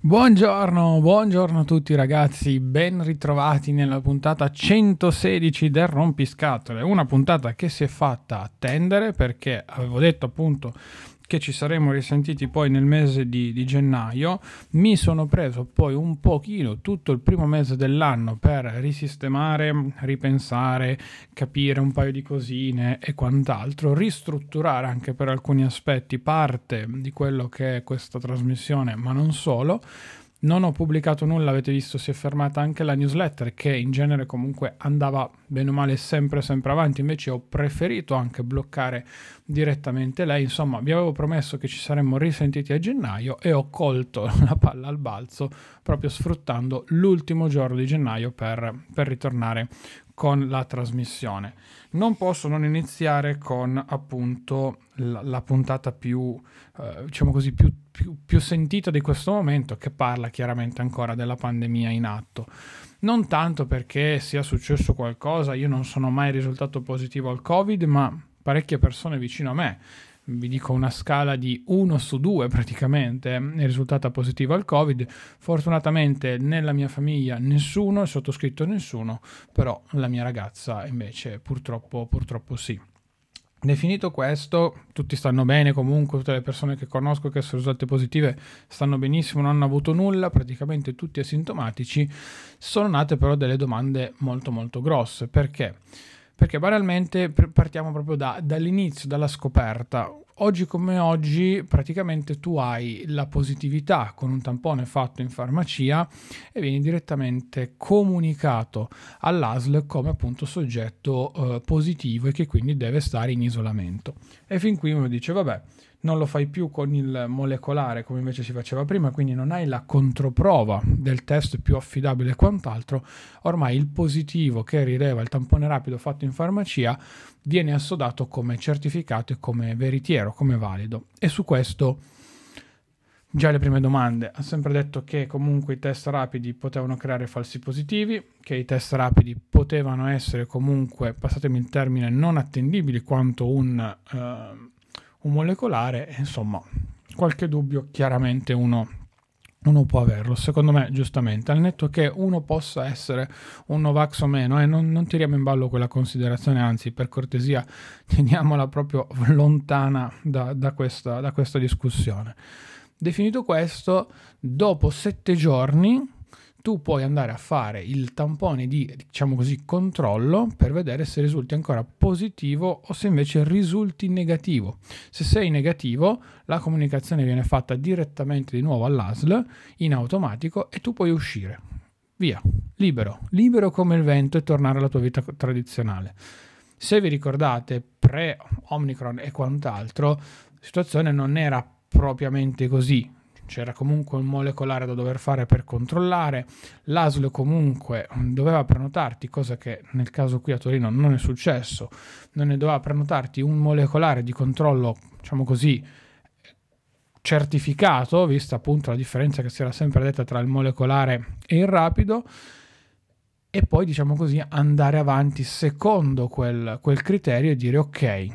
Buongiorno, buongiorno a tutti ragazzi, ben ritrovati nella puntata 116 del Rompiscatole, una puntata che si è fatta attendere perché avevo detto appunto che ci saremmo risentiti poi nel mese di, di, gennaio. Mi sono preso poi un pochino tutto il primo mese dell'anno per risistemare, ripensare, capire un paio di cosine e quant'altro, ristrutturare anche per alcuni aspetti parte di quello che è questa trasmissione, ma non solo. Non ho pubblicato nulla, avete visto, si è fermata anche la newsletter che in genere comunque andava bene o male sempre sempre avanti, invece ho preferito anche bloccare direttamente lei, insomma vi avevo promesso che ci saremmo risentiti a gennaio e ho colto la palla al balzo proprio sfruttando l'ultimo giorno di gennaio per, per ritornare con la trasmissione. Non posso non iniziare con appunto la, la puntata più, eh, diciamo così, più, più, più sentita di questo momento, che parla chiaramente ancora della pandemia in atto. Non tanto perché sia successo qualcosa, io non sono mai risultato positivo al Covid, ma parecchie persone vicino a me vi dico una scala di 1 su 2 praticamente, è risultata positiva al Covid. Fortunatamente nella mia famiglia nessuno, è sottoscritto nessuno, però la mia ragazza invece purtroppo, purtroppo sì. Definito questo, tutti stanno bene comunque, tutte le persone che conosco che sono risultate positive stanno benissimo, non hanno avuto nulla, praticamente tutti asintomatici. Sono nate però delle domande molto molto grosse, perché? Perché banalmente partiamo proprio da, dall'inizio, dalla scoperta. Oggi come oggi praticamente tu hai la positività con un tampone fatto in farmacia e vieni direttamente comunicato all'ASL come appunto soggetto eh, positivo e che quindi deve stare in isolamento. E fin qui uno dice vabbè non lo fai più con il molecolare come invece si faceva prima, quindi non hai la controprova del test più affidabile e quant'altro, ormai il positivo che rileva il tampone rapido fatto in farmacia viene assodato come certificato e come veritiero, come valido. E su questo già le prime domande. Ha sempre detto che comunque i test rapidi potevano creare falsi positivi, che i test rapidi potevano essere comunque, passatemi il termine, non attendibili quanto un... Uh, un molecolare, insomma, qualche dubbio chiaramente uno, uno, può averlo. Secondo me, giustamente, al netto che uno possa essere un Novax o meno, eh, non, non tiriamo in ballo quella considerazione, anzi, per cortesia, teniamola proprio lontana da, da, questa, da questa discussione. Definito questo, dopo sette giorni tu puoi andare a fare il tampone di, diciamo così, controllo per vedere se risulti ancora positivo o se invece risulti negativo. Se sei negativo, la comunicazione viene fatta direttamente di nuovo all'ASL in automatico e tu puoi uscire. Via, libero, libero come il vento e tornare alla tua vita tradizionale. Se vi ricordate, pre-Omicron e quant'altro, la situazione non era propriamente così c'era comunque un molecolare da dover fare per controllare, l'ASL comunque doveva prenotarti, cosa che nel caso qui a Torino non è successo, non ne doveva prenotarti un molecolare di controllo, diciamo così, certificato, vista appunto la differenza che si era sempre detta tra il molecolare e il rapido, e poi diciamo così andare avanti secondo quel, quel criterio e dire ok,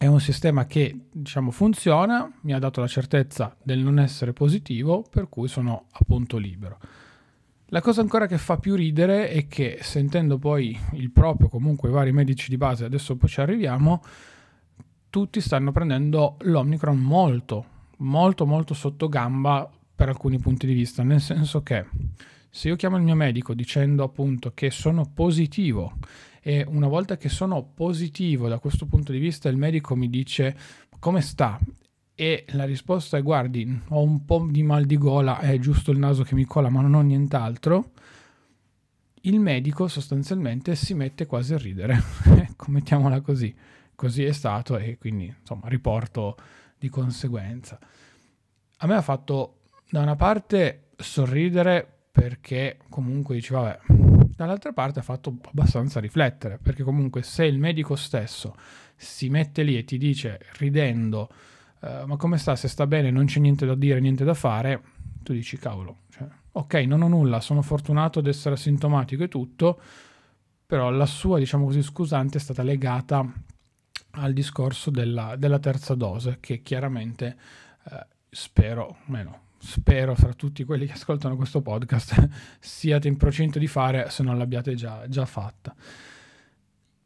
è un sistema che diciamo funziona, mi ha dato la certezza del non essere positivo, per cui sono appunto libero. La cosa ancora che fa più ridere è che sentendo poi il proprio, comunque i vari medici di base, adesso poi ci arriviamo, tutti stanno prendendo l'Omicron molto, molto, molto sotto gamba per alcuni punti di vista, nel senso che se io chiamo il mio medico dicendo appunto che sono positivo e una volta che sono positivo da questo punto di vista il medico mi dice come sta? E la risposta è guardi ho un po' di mal di gola è giusto il naso che mi cola ma non ho nient'altro. Il medico sostanzialmente si mette quasi a ridere ecco mettiamola così. Così è stato e quindi insomma riporto di conseguenza. A me ha fatto da una parte sorridere perché comunque dice vabbè dall'altra parte ha fatto abbastanza riflettere, perché comunque se il medico stesso si mette lì e ti dice ridendo, uh, ma come sta, se sta bene, non c'è niente da dire, niente da fare, tu dici cavolo, Cioè, ok, non ho nulla, sono fortunato ad essere asintomatico e tutto, però la sua, diciamo così, scusante è stata legata al discorso della, della terza dose, che chiaramente eh, spero, meno, spero fra tutti quelli che ascoltano questo podcast siate in procinto di fare se non l'abbiate già, già fatta.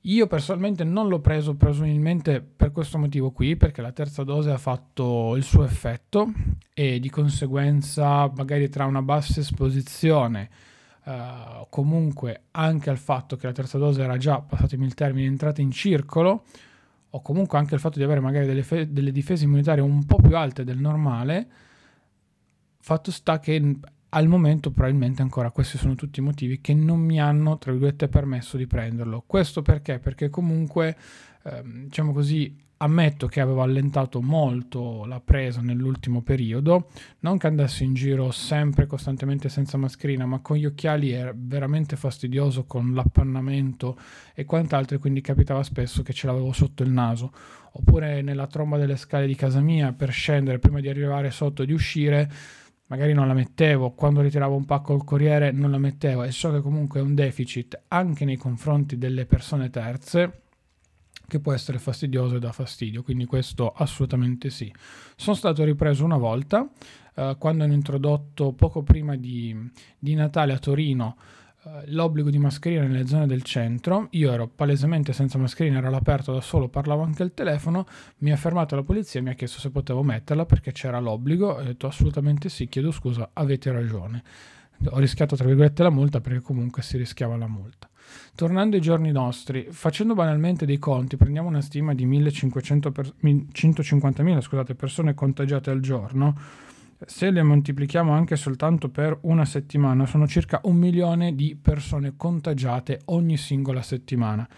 Io personalmente non l'ho preso presumibilmente per questo motivo qui, perché la terza dose ha fatto il suo effetto e di conseguenza magari tra una bassa esposizione, eh, comunque anche al fatto che la terza dose era già, passatemi il termine, entrata in circolo, o comunque anche il fatto di avere magari delle, fe- delle difese immunitarie un po' più alte del normale, fatto sta che al momento probabilmente ancora questi sono tutti i motivi che non mi hanno, tra virgolette, permesso di prenderlo. Questo perché? Perché comunque, ehm, diciamo così, ammetto che avevo allentato molto la presa nell'ultimo periodo, non che andassi in giro sempre costantemente senza mascherina, ma con gli occhiali era veramente fastidioso con l'appannamento e quant'altro, quindi capitava spesso che ce l'avevo sotto il naso. Oppure nella tromba delle scale di casa mia per scendere prima di arrivare sotto e di uscire magari non la mettevo, quando ritiravo un pacco al corriere non la mettevo e so che comunque è un deficit anche nei confronti delle persone terze che può essere fastidioso e dà fastidio, quindi questo assolutamente sì. Sono stato ripreso una volta eh, quando hanno introdotto poco prima di, di Natale a Torino l'obbligo di mascherina nelle zone del centro. Io ero palesemente senza mascherina, ero all'aperto da solo, parlavo anche al telefono. Mi ha fermato la polizia e mi ha chiesto se potevo metterla perché c'era l'obbligo. Ho detto assolutamente sì, chiedo scusa, avete ragione. Ho rischiato tra virgolette la multa perché comunque si rischiava la multa. Tornando ai giorni nostri, facendo banalmente dei conti, prendiamo una stima di 1500 per, 150.000 scusate, persone contagiate al giorno se le moltiplichiamo anche soltanto per una settimana, sono circa un milione di persone contagiate ogni singola settimana.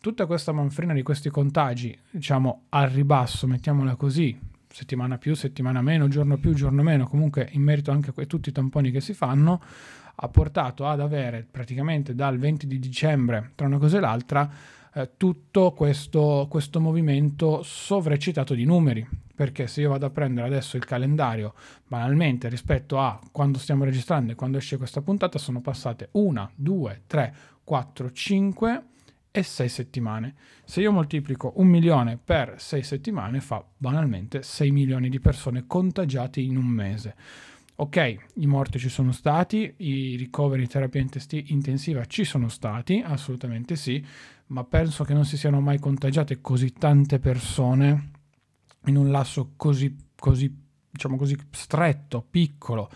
Tutta questa manfrina di questi contagi, diciamo al ribasso, mettiamola così, settimana più, settimana meno, giorno più, giorno meno, comunque in merito anche a tutti i tamponi che si fanno, ha portato ad avere praticamente dal 20 di dicembre, tra una cosa e l'altra, eh, tutto questo, questo movimento sovraccitato di numeri. Perché se io vado a prendere adesso il calendario banalmente rispetto a quando stiamo registrando e quando esce questa puntata, sono passate 1, 2, 3, 4, 5 e 6 settimane. Se io moltiplico un milione per 6 settimane, fa banalmente 6 milioni di persone contagiate in un mese. Ok, i morti ci sono stati, i ricoveri in terapia intensiva ci sono stati, assolutamente sì, ma penso che non si siano mai contagiate così tante persone in un lasso così, così, diciamo così stretto, piccolo.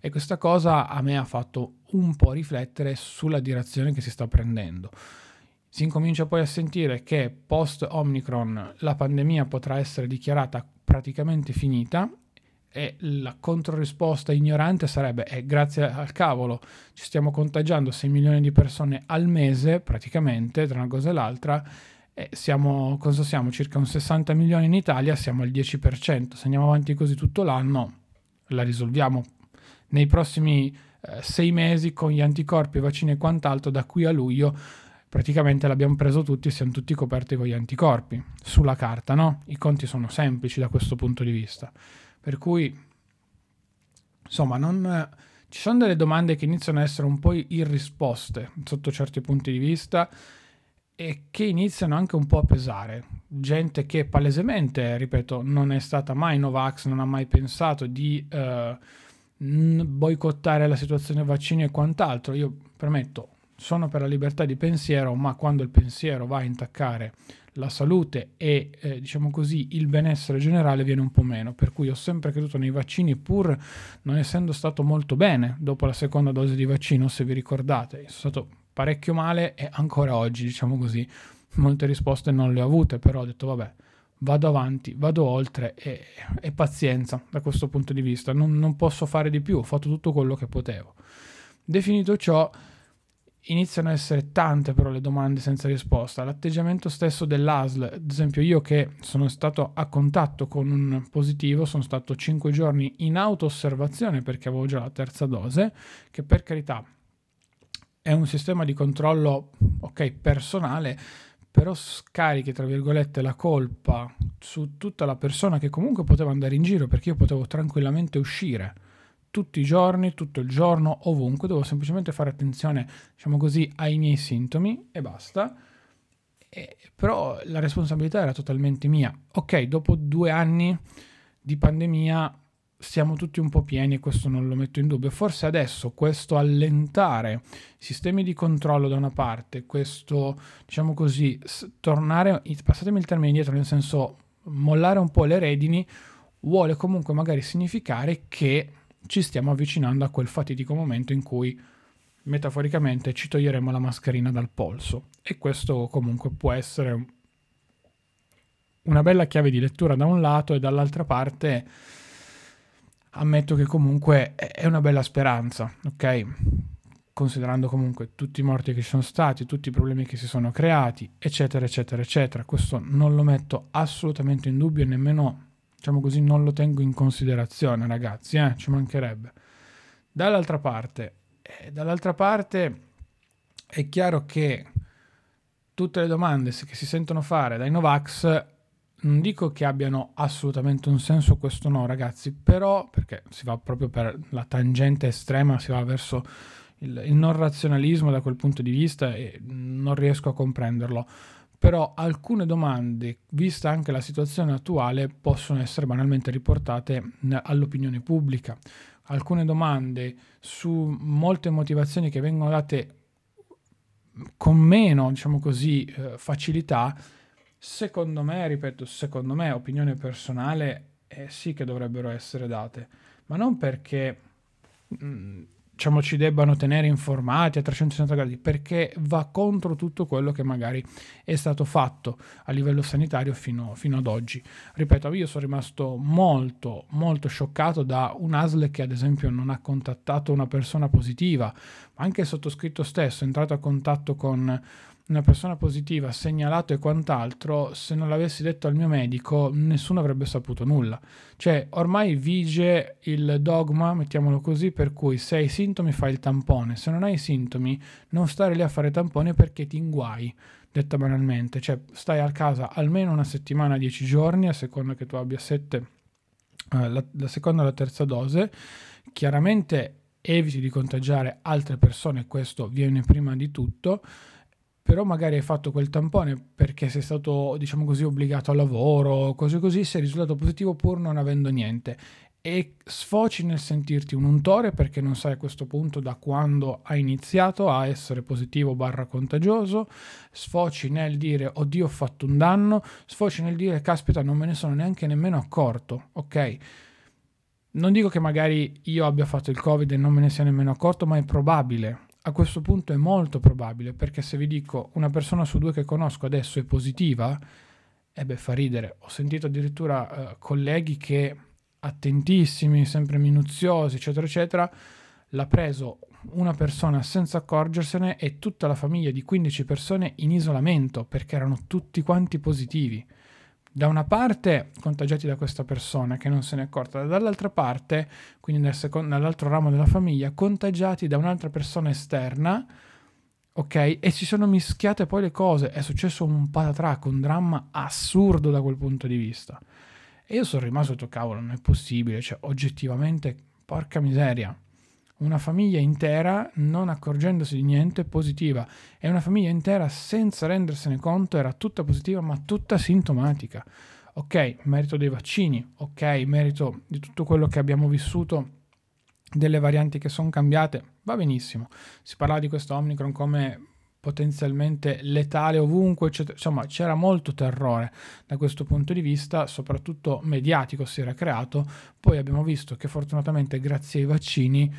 E questa cosa a me ha fatto un po' riflettere sulla direzione che si sta prendendo. Si incomincia poi a sentire che post Omicron la pandemia potrà essere dichiarata praticamente finita e la controrisposta ignorante sarebbe eh, grazie al cavolo ci stiamo contagiando 6 milioni di persone al mese praticamente tra una cosa e l'altra e siamo, cosa siamo? Circa un 60 milioni in Italia siamo al 10% se andiamo avanti così tutto l'anno la risolviamo. Nei prossimi eh, sei mesi con gli anticorpi, vaccini e quant'altro da qui a luglio praticamente l'abbiamo preso tutti e siamo tutti coperti con gli anticorpi sulla carta no? i conti sono semplici da questo punto di vista per cui, insomma, non, ci sono delle domande che iniziano a essere un po' irrisposte sotto certi punti di vista e che iniziano anche un po' a pesare. Gente che palesemente, ripeto, non è stata mai Novax, non ha mai pensato di eh, boicottare la situazione vaccini e quant'altro. Io permetto, sono per la libertà di pensiero, ma quando il pensiero va a intaccare la salute e eh, diciamo così il benessere generale viene un po' meno, per cui ho sempre creduto nei vaccini pur non essendo stato molto bene dopo la seconda dose di vaccino, se vi ricordate, sono stato parecchio male e ancora oggi, diciamo così, molte risposte non le ho avute, però ho detto vabbè, vado avanti, vado oltre e, e pazienza da questo punto di vista, non, non posso fare di più, ho fatto tutto quello che potevo. Definito ciò, iniziano a essere tante però le domande senza risposta. L'atteggiamento stesso dell'ASL, ad esempio io che sono stato a contatto con un positivo, sono stato 5 giorni in auto-osservazione perché avevo già la terza dose, che per carità è un sistema di controllo, ok, personale, però scarichi, tra virgolette, la colpa su tutta la persona che comunque poteva andare in giro perché io potevo tranquillamente uscire tutti i giorni, tutto il giorno, ovunque, devo semplicemente fare attenzione, diciamo così, ai miei sintomi e basta. E, però la responsabilità era totalmente mia. Ok, dopo due anni di pandemia siamo tutti un po' pieni e questo non lo metto in dubbio. Forse adesso questo allentare sistemi di controllo da una parte, questo, diciamo così, tornare, passatemi il termine indietro, nel senso mollare un po' le redini, vuole comunque magari significare che ci stiamo avvicinando a quel fatidico momento in cui metaforicamente ci toglieremo la mascherina dal polso e questo comunque può essere una bella chiave di lettura da un lato e dall'altra parte ammetto che comunque è una bella speranza, ok? Considerando comunque tutti i morti che ci sono stati, tutti i problemi che si sono creati, eccetera, eccetera, eccetera. Questo non lo metto assolutamente in dubbio e nemmeno, diciamo così, non lo tengo in considerazione, ragazzi, eh? ci mancherebbe. Dall'altra parte, eh, dall'altra parte è chiaro che tutte le domande che si sentono fare dai Novax non dico che abbiano assolutamente un senso, questo no, ragazzi, però perché si va proprio per la tangente estrema, si va verso il, il non razionalismo da quel punto di vista e non riesco a comprenderlo. Però alcune domande, vista anche la situazione attuale, possono essere banalmente riportate all'opinione pubblica. Alcune domande su molte motivazioni che vengono date con meno, diciamo così, eh, facilità Secondo me, ripeto, secondo me, opinione personale, eh, sì che dovrebbero essere date, ma non perché mh, mm, diciamo, ci debbano tenere informati a 360 gradi, perché va contro tutto quello che magari è stato fatto a livello sanitario fino, fino ad oggi. Ripeto, io sono rimasto molto, molto scioccato da un ASL che ad esempio non ha contattato una persona positiva, ma anche il sottoscritto stesso è entrato a contatto con una persona positiva, segnalato e quant'altro, se non l'avessi detto al mio medico, nessuno avrebbe saputo nulla. Cioè, ormai vige il dogma, mettiamolo così, per cui se hai sintomi fai il tampone, se non hai sintomi non stare lì a fare tampone perché ti inguai, detta banalmente. Cioè, stai a casa almeno una settimana, dieci giorni, a seconda che tu abbia sette, eh, la, la seconda o la terza dose. Chiaramente eviti di contagiare altre persone, questo viene prima di tutto però magari hai fatto quel tampone perché sei stato, diciamo così, obbligato al lavoro, cose così, sei risultato positivo pur non avendo niente. E sfoci nel sentirti un untore perché non sai a questo punto da quando hai iniziato a essere positivo barra contagioso, sfoci nel dire oddio ho fatto un danno, sfoci nel dire caspita non me ne sono neanche nemmeno accorto, ok? Non dico che magari io abbia fatto il covid e non me ne sia nemmeno accorto, ma è probabile, a questo punto è molto probabile, perché se vi dico una persona su due che conosco adesso è positiva, e eh beh, fa ridere. Ho sentito addirittura eh, colleghi che attentissimi, sempre minuziosi, eccetera, eccetera, l'ha preso una persona senza accorgersene e tutta la famiglia di 15 persone in isolamento perché erano tutti quanti positivi da una parte contagiati da questa persona che non se ne è accorta, dall'altra parte, quindi nel secondo, nell'altro ramo della famiglia, contagiati da un'altra persona esterna, ok? E si sono mischiate poi le cose, è successo un patatrac, un dramma assurdo da quel punto di vista. E io sono rimasto detto, cavolo, non è possibile, cioè oggettivamente, porca miseria una famiglia intera non accorgendosi di niente positiva e una famiglia intera senza rendersene conto era tutta positiva ma tutta sintomatica. Ok, merito dei vaccini, ok, merito di tutto quello che abbiamo vissuto, delle varianti che sono cambiate, va benissimo. Si parlava di questo Omicron come potenzialmente letale ovunque, eccetera. insomma c'era molto terrore da questo punto di vista, soprattutto mediatico si era creato, poi abbiamo visto che fortunatamente grazie ai vaccini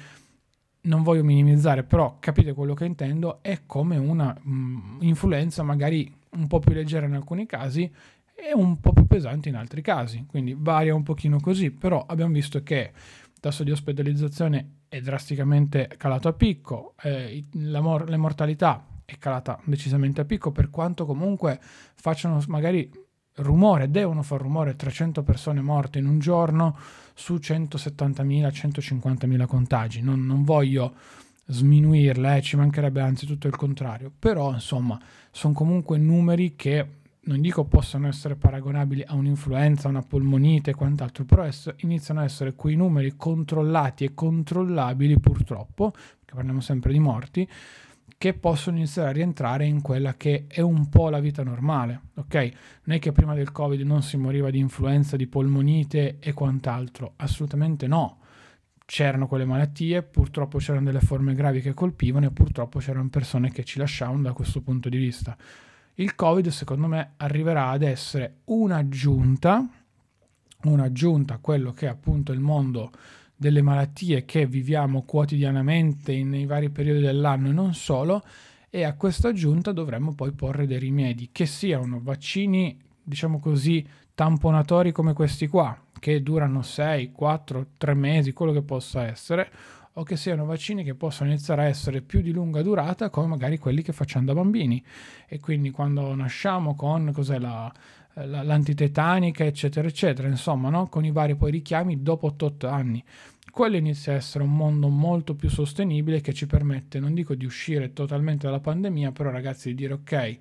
non voglio minimizzare, però capite quello che intendo, è come una mh, mm, influenza magari un po' più leggera in alcuni casi e un po' più pesante in altri casi, quindi varia un pochino così, però abbiamo visto che il tasso di ospedalizzazione è drasticamente calato a picco, eh, la, mor- la mortalità è calata decisamente a picco, per quanto comunque facciano magari rumore, devono far rumore 300 persone morte in un giorno su 170.000, 150.000 contagi. Non, non voglio sminuirle, eh, ci mancherebbe anzi tutto il contrario, però insomma sono comunque numeri che non dico possono essere paragonabili a un'influenza, una polmonite e quant'altro, però ess- iniziano a essere quei numeri controllati e controllabili purtroppo, perché parliamo sempre di morti, che possono iniziare a rientrare in quella che è un po' la vita normale, ok? Non è che prima del Covid non si moriva di influenza, di polmonite e quant'altro, assolutamente no. C'erano quelle malattie, purtroppo c'erano delle forme gravi che colpivano e purtroppo c'erano persone che ci lasciavano da questo punto di vista. Il Covid, secondo me, arriverà ad essere un'aggiunta, un'aggiunta a quello che appunto il mondo delle malattie che viviamo quotidianamente nei vari periodi dell'anno e non solo, e a questa aggiunta dovremmo poi porre dei rimedi, che siano vaccini, diciamo così, tamponatori come questi qua, che durano 6, 4, 3 mesi, quello che possa essere, o che siano vaccini che possono iniziare a essere più di lunga durata, come magari quelli che facciamo da bambini. E quindi quando nasciamo con cos'è la, l'antitetanica, eccetera, eccetera, insomma, no? con i vari poi richiami dopo 8 anni. Quello inizia a essere un mondo molto più sostenibile che ci permette, non dico di uscire totalmente dalla pandemia, però ragazzi di dire ok,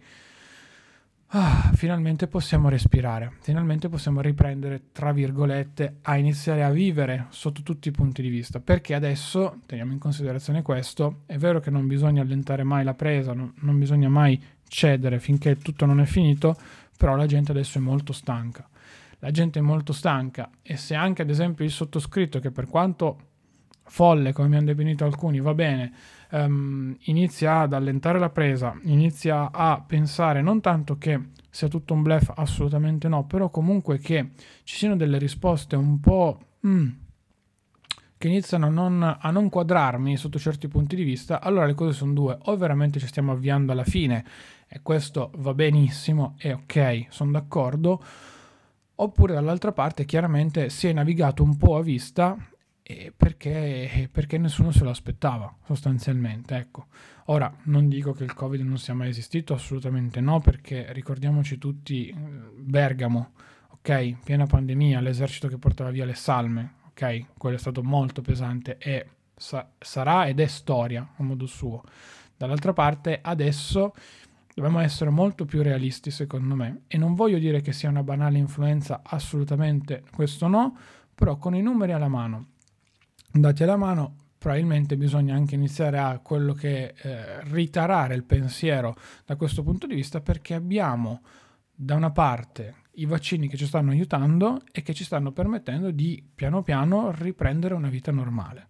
ah, finalmente possiamo respirare, finalmente possiamo riprendere, tra virgolette, a iniziare a vivere sotto tutti i punti di vista, perché adesso, teniamo in considerazione questo, è vero che non bisogna allentare mai la presa, non, non bisogna mai cedere finché tutto non è finito, però la gente adesso è molto stanca. La gente è molto stanca e se anche ad esempio il sottoscritto, che per quanto folle, come mi hanno definito alcuni, va bene, um, inizia ad allentare la presa, inizia a pensare non tanto che sia tutto un blef, assolutamente no, però comunque che ci siano delle risposte un po'... Mm, che iniziano a non, a non, quadrarmi sotto certi punti di vista, allora le cose sono due, o veramente ci stiamo avviando alla fine e questo va benissimo e ok, sono d'accordo, oppure dall'altra parte chiaramente si è navigato un po' a vista perché, perché, nessuno se lo aspettava sostanzialmente. Ecco. Ora non dico che il Covid non sia mai esistito, assolutamente no, perché ricordiamoci tutti Bergamo, ok, piena pandemia, l'esercito che portava via le salme, ok, quello è stato molto pesante e sa- sarà ed è storia a modo suo. Dall'altra parte adesso Dobbiamo essere molto più realisti secondo me e non voglio dire che sia una banale influenza, assolutamente questo no, però con i numeri alla mano, dati alla mano, probabilmente bisogna anche iniziare a quello che eh, ritarare il pensiero da questo punto di vista perché abbiamo da una parte i vaccini che ci stanno aiutando e che ci stanno permettendo di piano piano riprendere una vita normale.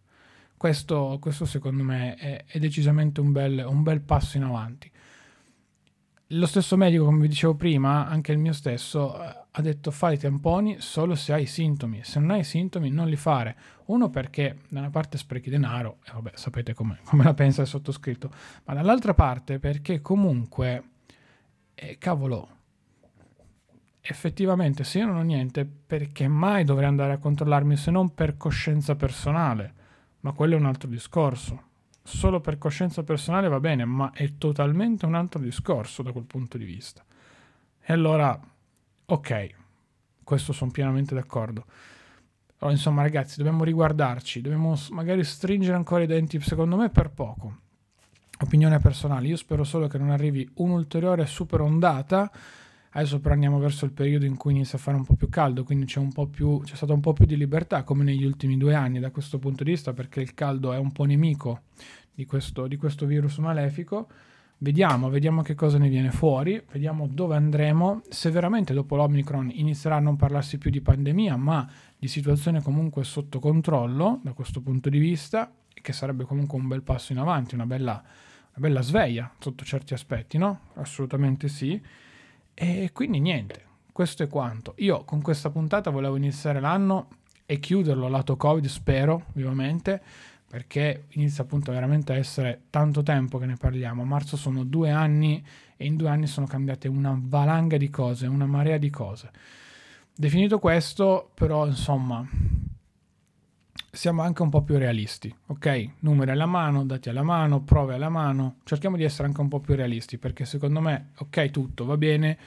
Questo, questo secondo me è, è decisamente un bel, un bel passo in avanti lo stesso medico, come vi dicevo prima, anche il mio stesso, eh, ha detto fai i tamponi solo se hai sintomi. Se non hai sintomi non li fare. Uno perché da una parte sprechi denaro, e vabbè sapete come, la pensa il sottoscritto, ma dall'altra parte perché comunque, eh, cavolo, effettivamente se io non ho niente, perché mai dovrei andare a controllarmi se non per coscienza personale? Ma quello è un altro discorso solo per coscienza personale va bene, ma è totalmente un altro discorso da quel punto di vista. E allora, ok, questo sono pienamente d'accordo. Però, insomma, ragazzi, dobbiamo riguardarci, dobbiamo magari stringere ancora i denti, secondo me, per poco. Opinione personale, io spero solo che non arrivi un'ulteriore super ondata. Adesso però andiamo verso il periodo in cui inizia a fare un po' più caldo, quindi c'è, più, c'è stato un po' più di libertà come negli ultimi due anni da questo punto di vista, perché il caldo è un po' nemico di questo, di questo virus malefico. Vediamo, vediamo che cosa ne viene fuori, vediamo dove andremo, se veramente dopo l'Omicron inizierà a non parlarsi più di pandemia, ma di situazione comunque sotto controllo da questo punto di vista, che sarebbe comunque un bel passo in avanti, una bella, una bella sveglia sotto certi aspetti, no? Assolutamente sì. E quindi niente, questo è quanto. Io con questa puntata volevo iniziare l'anno e chiuderlo lato Covid, spero vivamente perché inizia appunto veramente a essere tanto tempo che ne parliamo. A marzo sono due anni e in due anni sono cambiate una valanga di cose, una marea di cose. Definito questo, però, insomma, siamo anche un po' più realisti, ok? Numeri alla mano, dati alla mano, prove alla mano, cerchiamo di essere anche un po' più realisti perché secondo me, ok, tutto va bene,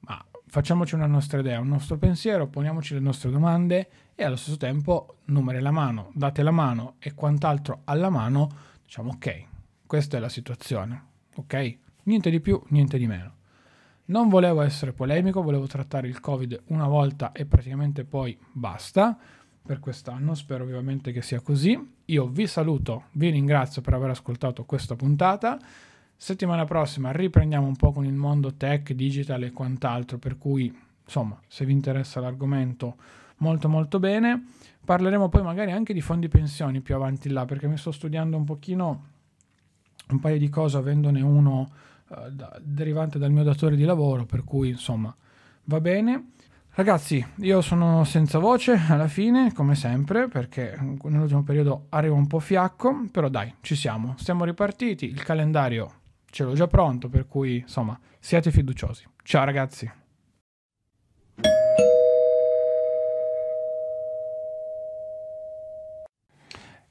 ma facciamoci una nostra idea, un nostro pensiero, poniamoci le nostre domande e allo stesso tempo numeri alla mano, date alla mano e quant'altro alla mano, diciamo ok, questa è la situazione, ok? Niente di più, niente di meno. Non volevo essere polemico, volevo trattare il Covid una volta e praticamente poi basta per quest'anno, spero vivamente che sia così. Io vi saluto, vi ringrazio per aver ascoltato questa puntata. Settimana prossima riprendiamo un po' con il mondo tech, digital e quant'altro, per cui insomma, se vi interessa l'argomento molto molto bene. Parleremo poi magari anche di fondi pensioni più avanti là, perché mi sto studiando un pochino un paio di cose, avendone uno uh, da, derivante dal mio datore di lavoro, per cui insomma va bene. Ragazzi, io sono senza voce alla fine, come sempre, perché nell'ultimo periodo arrivo un po' fiacco, però dai, ci siamo, siamo ripartiti, il calendario ce l'ho già pronto, per cui insomma, siate fiduciosi. Ciao ragazzi.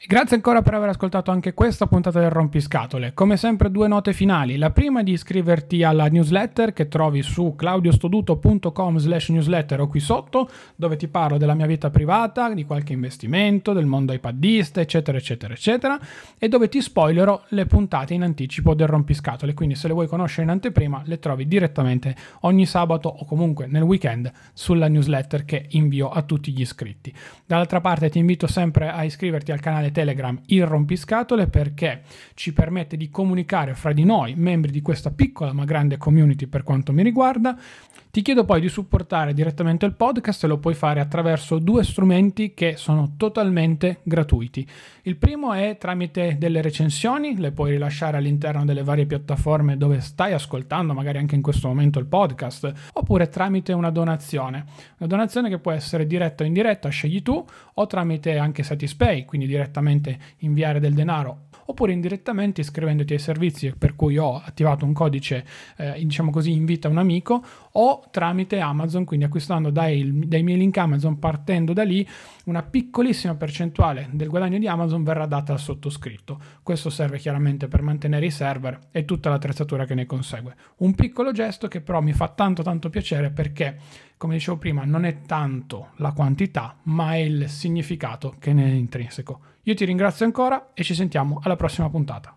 Grazie ancora per aver ascoltato anche questa puntata del Rompiscatole. Come sempre due note finali. La prima è di iscriverti alla newsletter che trovi su claudiostoduto.com slash newsletter o qui sotto, dove ti parlo della mia vita privata, di qualche investimento, del mondo iPadista, eccetera, eccetera, eccetera, e dove ti spoilerò le puntate in anticipo del Rompiscatole. Quindi se le vuoi conoscere in anteprima, le trovi direttamente ogni sabato o comunque nel weekend sulla newsletter che invio a tutti gli iscritti. Dall'altra parte ti invito sempre a iscriverti al canale Telegram il rompiscatole perché ci permette di comunicare fra di noi, membri di questa piccola ma grande community per quanto mi riguarda, ti chiedo poi di supportare direttamente il podcast e lo puoi fare attraverso due strumenti che sono totalmente gratuiti. Il primo è tramite delle recensioni, le puoi rilasciare all'interno delle varie piattaforme dove stai ascoltando, magari anche in questo momento il podcast, oppure tramite una donazione. Una donazione che può essere diretta o indiretta, scegli tu, o tramite anche Satispay, quindi direttamente inviare del denaro oppure indirettamente iscrivendoti ai servizi per cui ho attivato un codice, eh, diciamo così, invita un amico, tramite Amazon, quindi acquistando dai, dai miei link Amazon, partendo da lì, una piccolissima percentuale del guadagno di Amazon verrà data al sottoscritto. Questo serve chiaramente per mantenere i server e tutta l'attrezzatura che ne consegue. Un piccolo gesto che però mi fa tanto tanto piacere perché, come dicevo prima, non è tanto la quantità, ma è il significato che ne è intrinseco. Io ti ringrazio ancora e ci sentiamo alla prossima puntata.